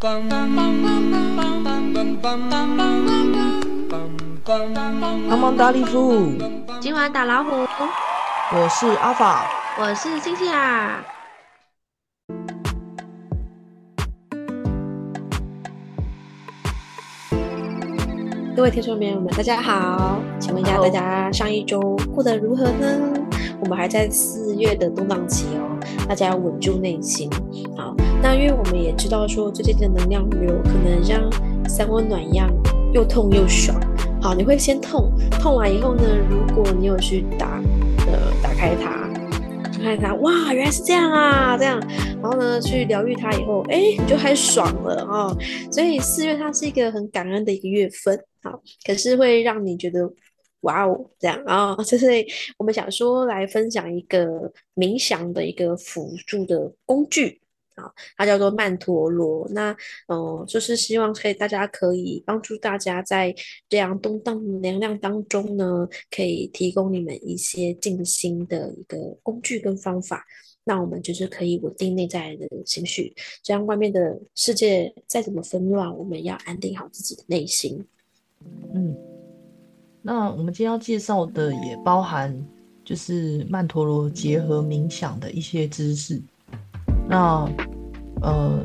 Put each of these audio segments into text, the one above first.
帮忙打礼服，今晚打老虎，我是阿法，我是星星啊。各位听众朋友们，大家好，请问一下大家上一周过得如何呢？我们还在四月的动荡期哦，大家要稳住内心。那因为我们也知道说最近的能量流可能像三温暖一样，又痛又爽。好，你会先痛，痛完以后呢，如果你有去打呃打开它，打开它，哇，原来是这样啊，这样，然后呢去疗愈它以后，哎，你就开始爽了哦。所以四月它是一个很感恩的一个月份。好，可是会让你觉得哇哦，这样啊，就是我们想说来分享一个冥想的一个辅助的工具啊，它叫做曼陀罗。那嗯，就是希望可以大家可以帮助大家在这样动荡能量当中呢，可以提供你们一些静心的一个工具跟方法。那我们就是可以稳定内在的情绪，这样外面的世界再怎么纷乱，我们要安定好自己的内心。嗯，那我们今天要介绍的也包含就是曼陀罗结合冥想的一些知识。那呃，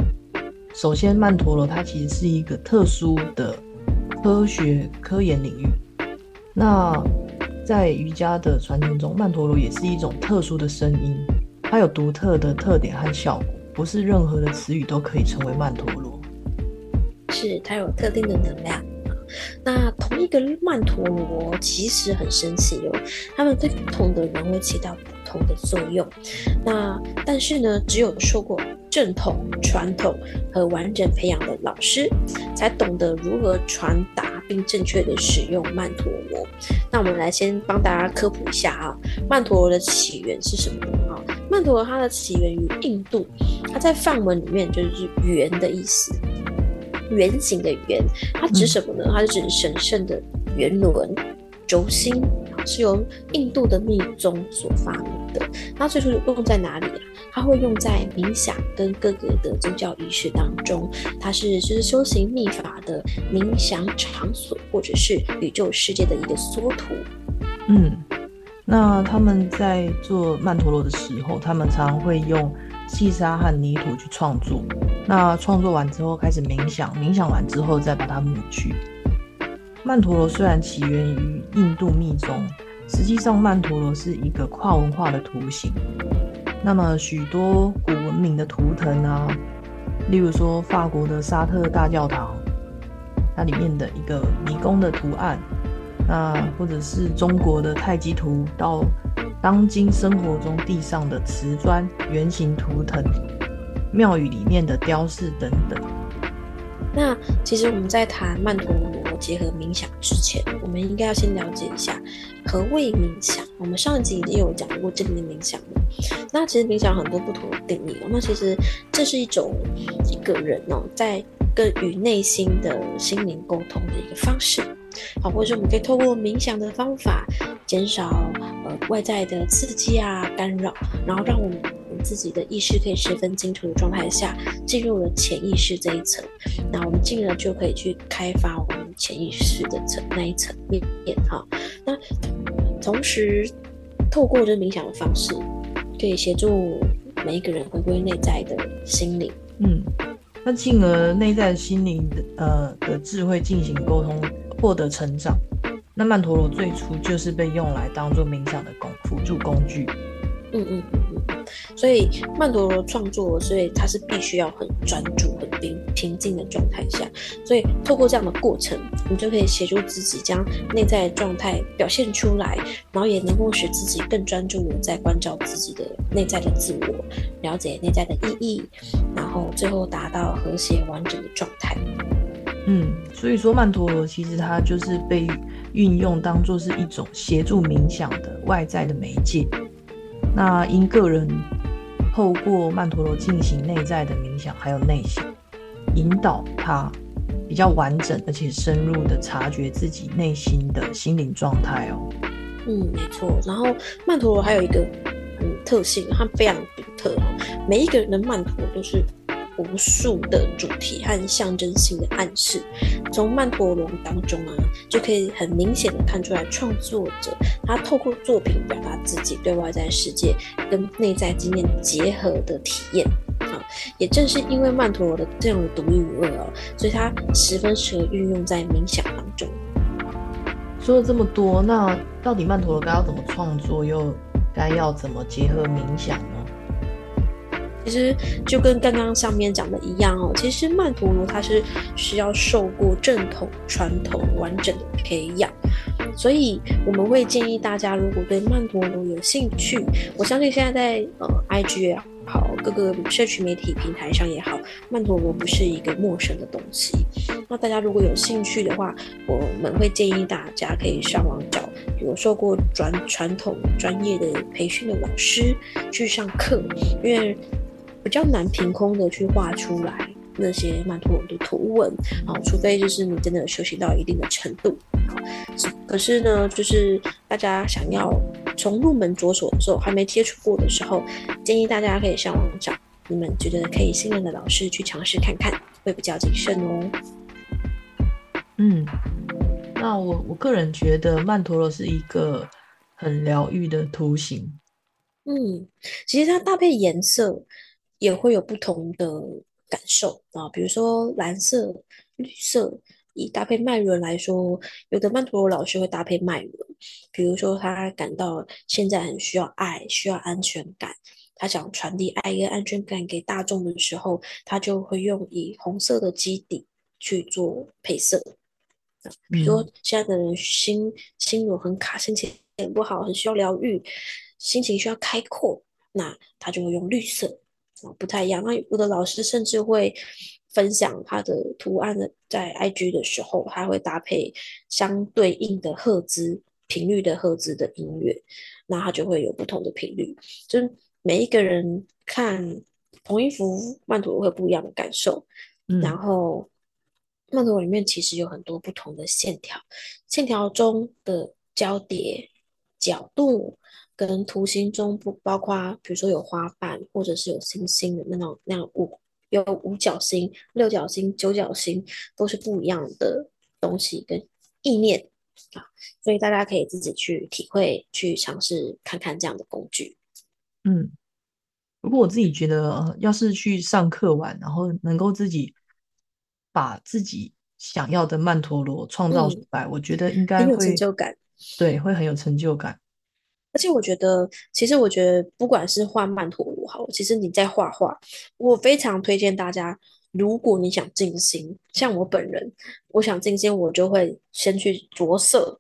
首先曼陀罗它其实是一个特殊的科学科研领域。那在瑜伽的传承中，曼陀罗也是一种特殊的声音，它有独特的特点和效果，不是任何的词语都可以成为曼陀罗。是它有特定的能量。那同一个曼陀罗其实很神奇哦，他们对不同的人会起到同的作用。那但是呢，只有受过正统、传统和完整培养的老师，才懂得如何传达并正确的使用曼陀罗。那我们来先帮大家科普一下啊，曼陀罗的起源是什么啊？曼陀罗它的起源于印度，它在梵文里面就是“圆”的意思。圆形的圆，它指什么呢？它是指神圣的圆轮轴心，是由印度的密宗所发明的。那最初用在哪里啊？它会用在冥想跟各个的宗教仪式当中。它是就是修行秘法的冥想场所，或者是宇宙世界的一个缩图。嗯，那他们在做曼陀罗的时候，他们常会用。细沙和泥土去创作，那创作完之后开始冥想，冥想完之后再把它抹去。曼陀罗虽然起源于印度密宗，实际上曼陀罗是一个跨文化的图形。那么许多古文明的图腾啊，例如说法国的沙特大教堂，它里面的一个迷宫的图案，那或者是中国的太极图到。当今生活中地上的瓷砖、圆形图腾、庙宇里面的雕饰等等。那其实我们在谈曼陀罗结合冥想之前，我们应该要先了解一下何谓冥想。我们上一集已经有讲过正念冥想了。那其实冥想很多不同的定义。那其实这是一种一个人哦在跟与内心的心灵沟通的一个方式。好，或者说我们可以透过冥想的方法，减少呃外在的刺激啊干扰，然后让我们自己的意识可以十分清楚的状态下，进入了潜意识这一层。那我们进而就可以去开发我们潜意识的层那一层面哈。那同时透过这冥想的方式，可以协助每一个人回归内在的心灵。嗯，那进而内在心灵的呃的智慧进行沟通。获得成长，那曼陀罗最初就是被用来当做冥想的工辅助工具。嗯嗯，所以曼陀罗创作，所以它是必须要很专注、很平平静的状态下，所以透过这样的过程，你就可以协助自己将内在状态表现出来，然后也能够使自己更专注的在关照自己的内在的自我，了解内在的意义，然后最后达到和谐完整的状态。嗯，所以说曼陀罗其实它就是被运用当做是一种协助冥想的外在的媒介。那因个人透过曼陀罗进行内在的冥想，还有内省，引导他比较完整而且深入的察觉自己内心的心灵状态哦。嗯，没错。然后曼陀罗还有一个很特性，它非常独特，每一个人的曼陀罗都是。无数的主题和象征性的暗示。从曼陀罗当中啊，就可以很明显的看出来，创作者他透过作品表达自己对外在世界跟内在经验结合的体验。啊，也正是因为曼陀罗的这样的独一无二哦，所以它十分适合运用在冥想当中。说了这么多，那到底曼陀罗该要怎么创作，又该要怎么结合冥想呢？其实就跟刚刚上面讲的一样哦，其实曼陀罗它是需要受过正统传统完整的培养，所以我们会建议大家，如果对曼陀罗有兴趣，我相信现在在呃 IG 啊。好，各个社区媒体平台上也好，曼陀罗不是一个陌生的东西。那大家如果有兴趣的话，我们会建议大家可以上网找有受过传传统专业的培训的老师去上课，因为比较难凭空的去画出来那些曼陀罗的图文。啊，除非就是你真的修行到一定的程度。可是呢，就是大家想要。从入门着手的时候，还没接触过的时候，建议大家可以上网找你们觉得可以信任的老师去尝试看看，会比较谨慎哦。嗯，那我我个人觉得曼陀罗是一个很疗愈的图形。嗯，其实它搭配颜色也会有不同的感受啊，比如说蓝色、绿色。以搭配脉轮来说，有的曼陀罗老师会搭配脉轮，比如说他感到现在很需要爱，需要安全感，他想传递爱跟安全感给大众的时候，他就会用以红色的基底去做配色。比如说现在的人心心有很卡，心情很不好，很需要疗愈，心情需要开阔，那他就会用绿色啊，不太一样。那有的老师甚至会。分享他的图案的，在 IG 的时候，他会搭配相对应的赫兹频率的赫兹的音乐，那他就会有不同的频率。就是每一个人看同一幅曼陀罗会不一样的感受。然后曼陀罗里面其实有很多不同的线条，线条中的交叠角度跟图形中不包括，比如说有花瓣或者是有星星的那种那样五。有五角星、六角星、九角星，都是不一样的东西跟意念啊，所以大家可以自己去体会、去尝试看看这样的工具。嗯，不过我自己觉得，要是去上课玩，然后能够自己把自己想要的曼陀罗创造出来，我觉得应该会有成就感。对，会很有成就感。而且我觉得，其实我觉得，不管是画曼陀罗好，其实你在画画，我非常推荐大家，如果你想静心，像我本人，我想静心，我就会先去着色，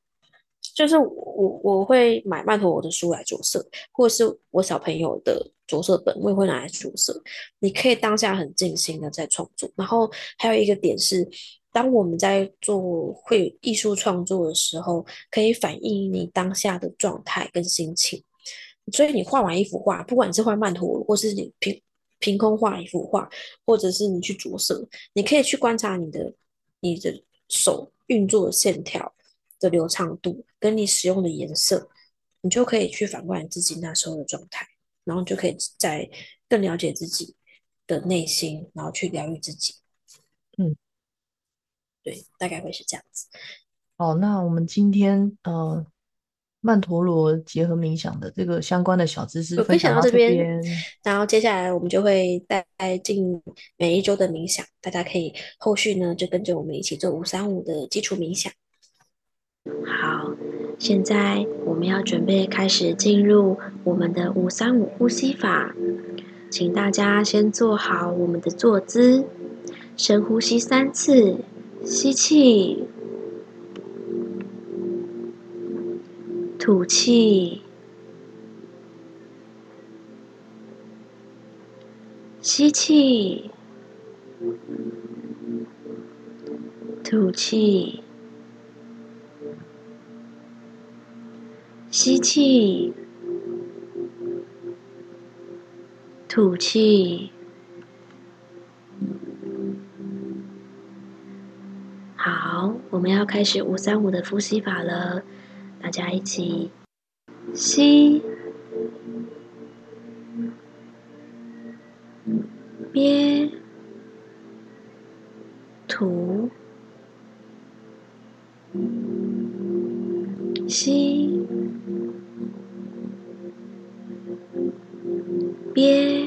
就是我我会买曼陀罗的书来着色，或是我小朋友的着色本，我也会拿来着色。你可以当下很静心的在创作。然后还有一个点是。当我们在做会艺术创作的时候，可以反映你当下的状态跟心情。所以你画完一幅画，不管你是画曼陀罗，或是你凭凭空画一幅画，或者是你去着色，你可以去观察你的你的手运作的线条的流畅度，跟你使用的颜色，你就可以去反观你自己那时候的状态，然后就可以在更了解自己的内心，然后去疗愈自己。嗯。对，大概会是这样子。好，那我们今天呃曼陀罗结合冥想的这个相关的小知识分享到这边，然后接下来我们就会带进每一周的冥想，大家可以后续呢就跟着我们一起做五三五的基础冥想。好，现在我们要准备开始进入我们的五三五呼吸法，请大家先做好我们的坐姿，深呼吸三次。吸气，吐气，吸气，吐气，吸气，吐气。我们要开始五三五的呼吸法了。大家一起吸憋吐吸憋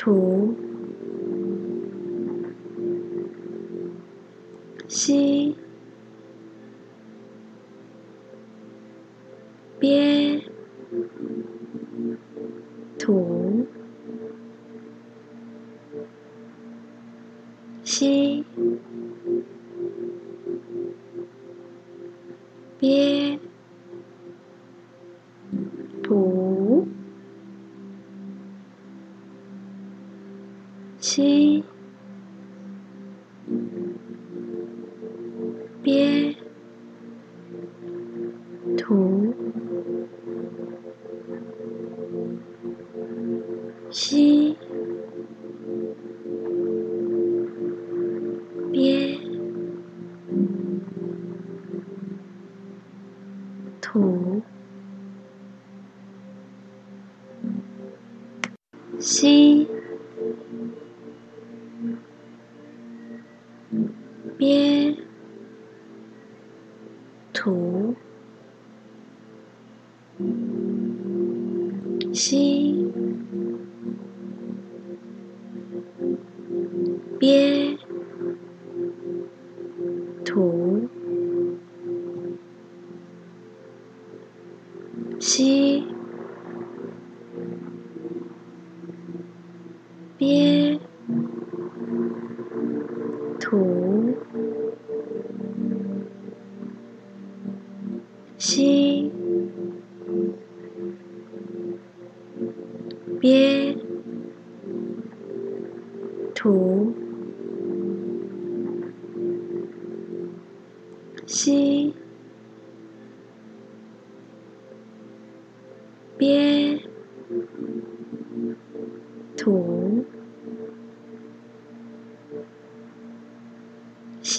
吐吸。七。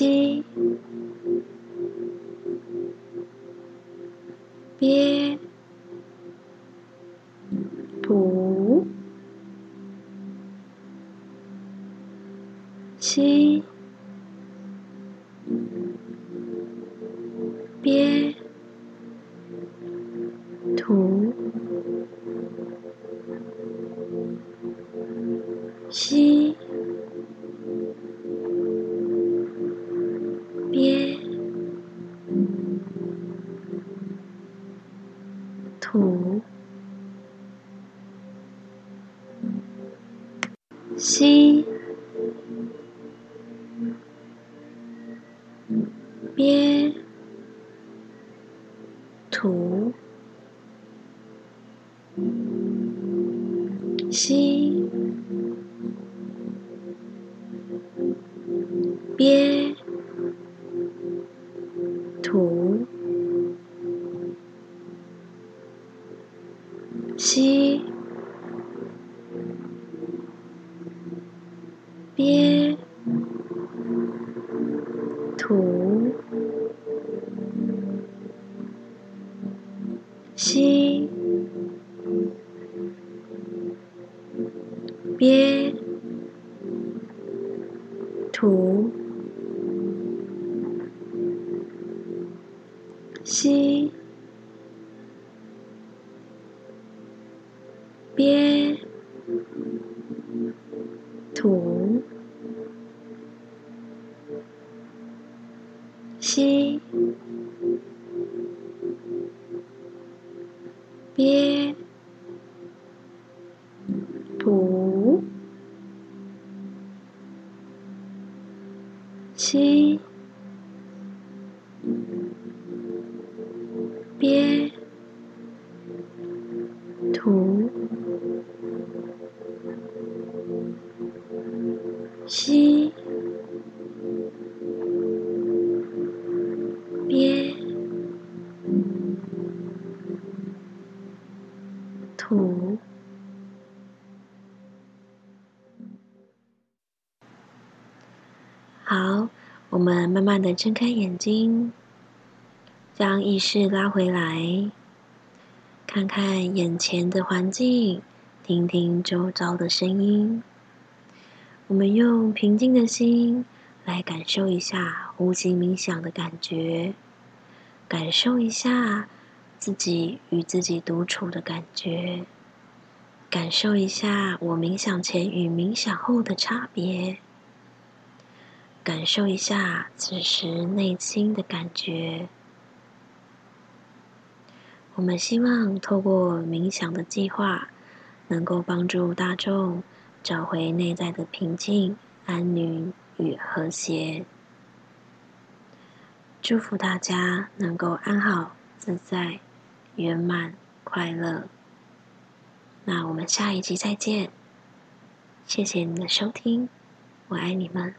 一一别吸，憋，吐，吸，憋，吐，吸。我们慢慢的睁开眼睛，将意识拉回来，看看眼前的环境，听听周遭的声音。我们用平静的心来感受一下呼吸冥想的感觉，感受一下自己与自己独处的感觉，感受一下我冥想前与冥想后的差别，感受一下此时内心的感觉。我们希望透过冥想的计划，能够帮助大众。找回内在的平静、安宁与和谐。祝福大家能够安好、自在、圆满、快乐。那我们下一集再见，谢谢你的收听，我爱你们。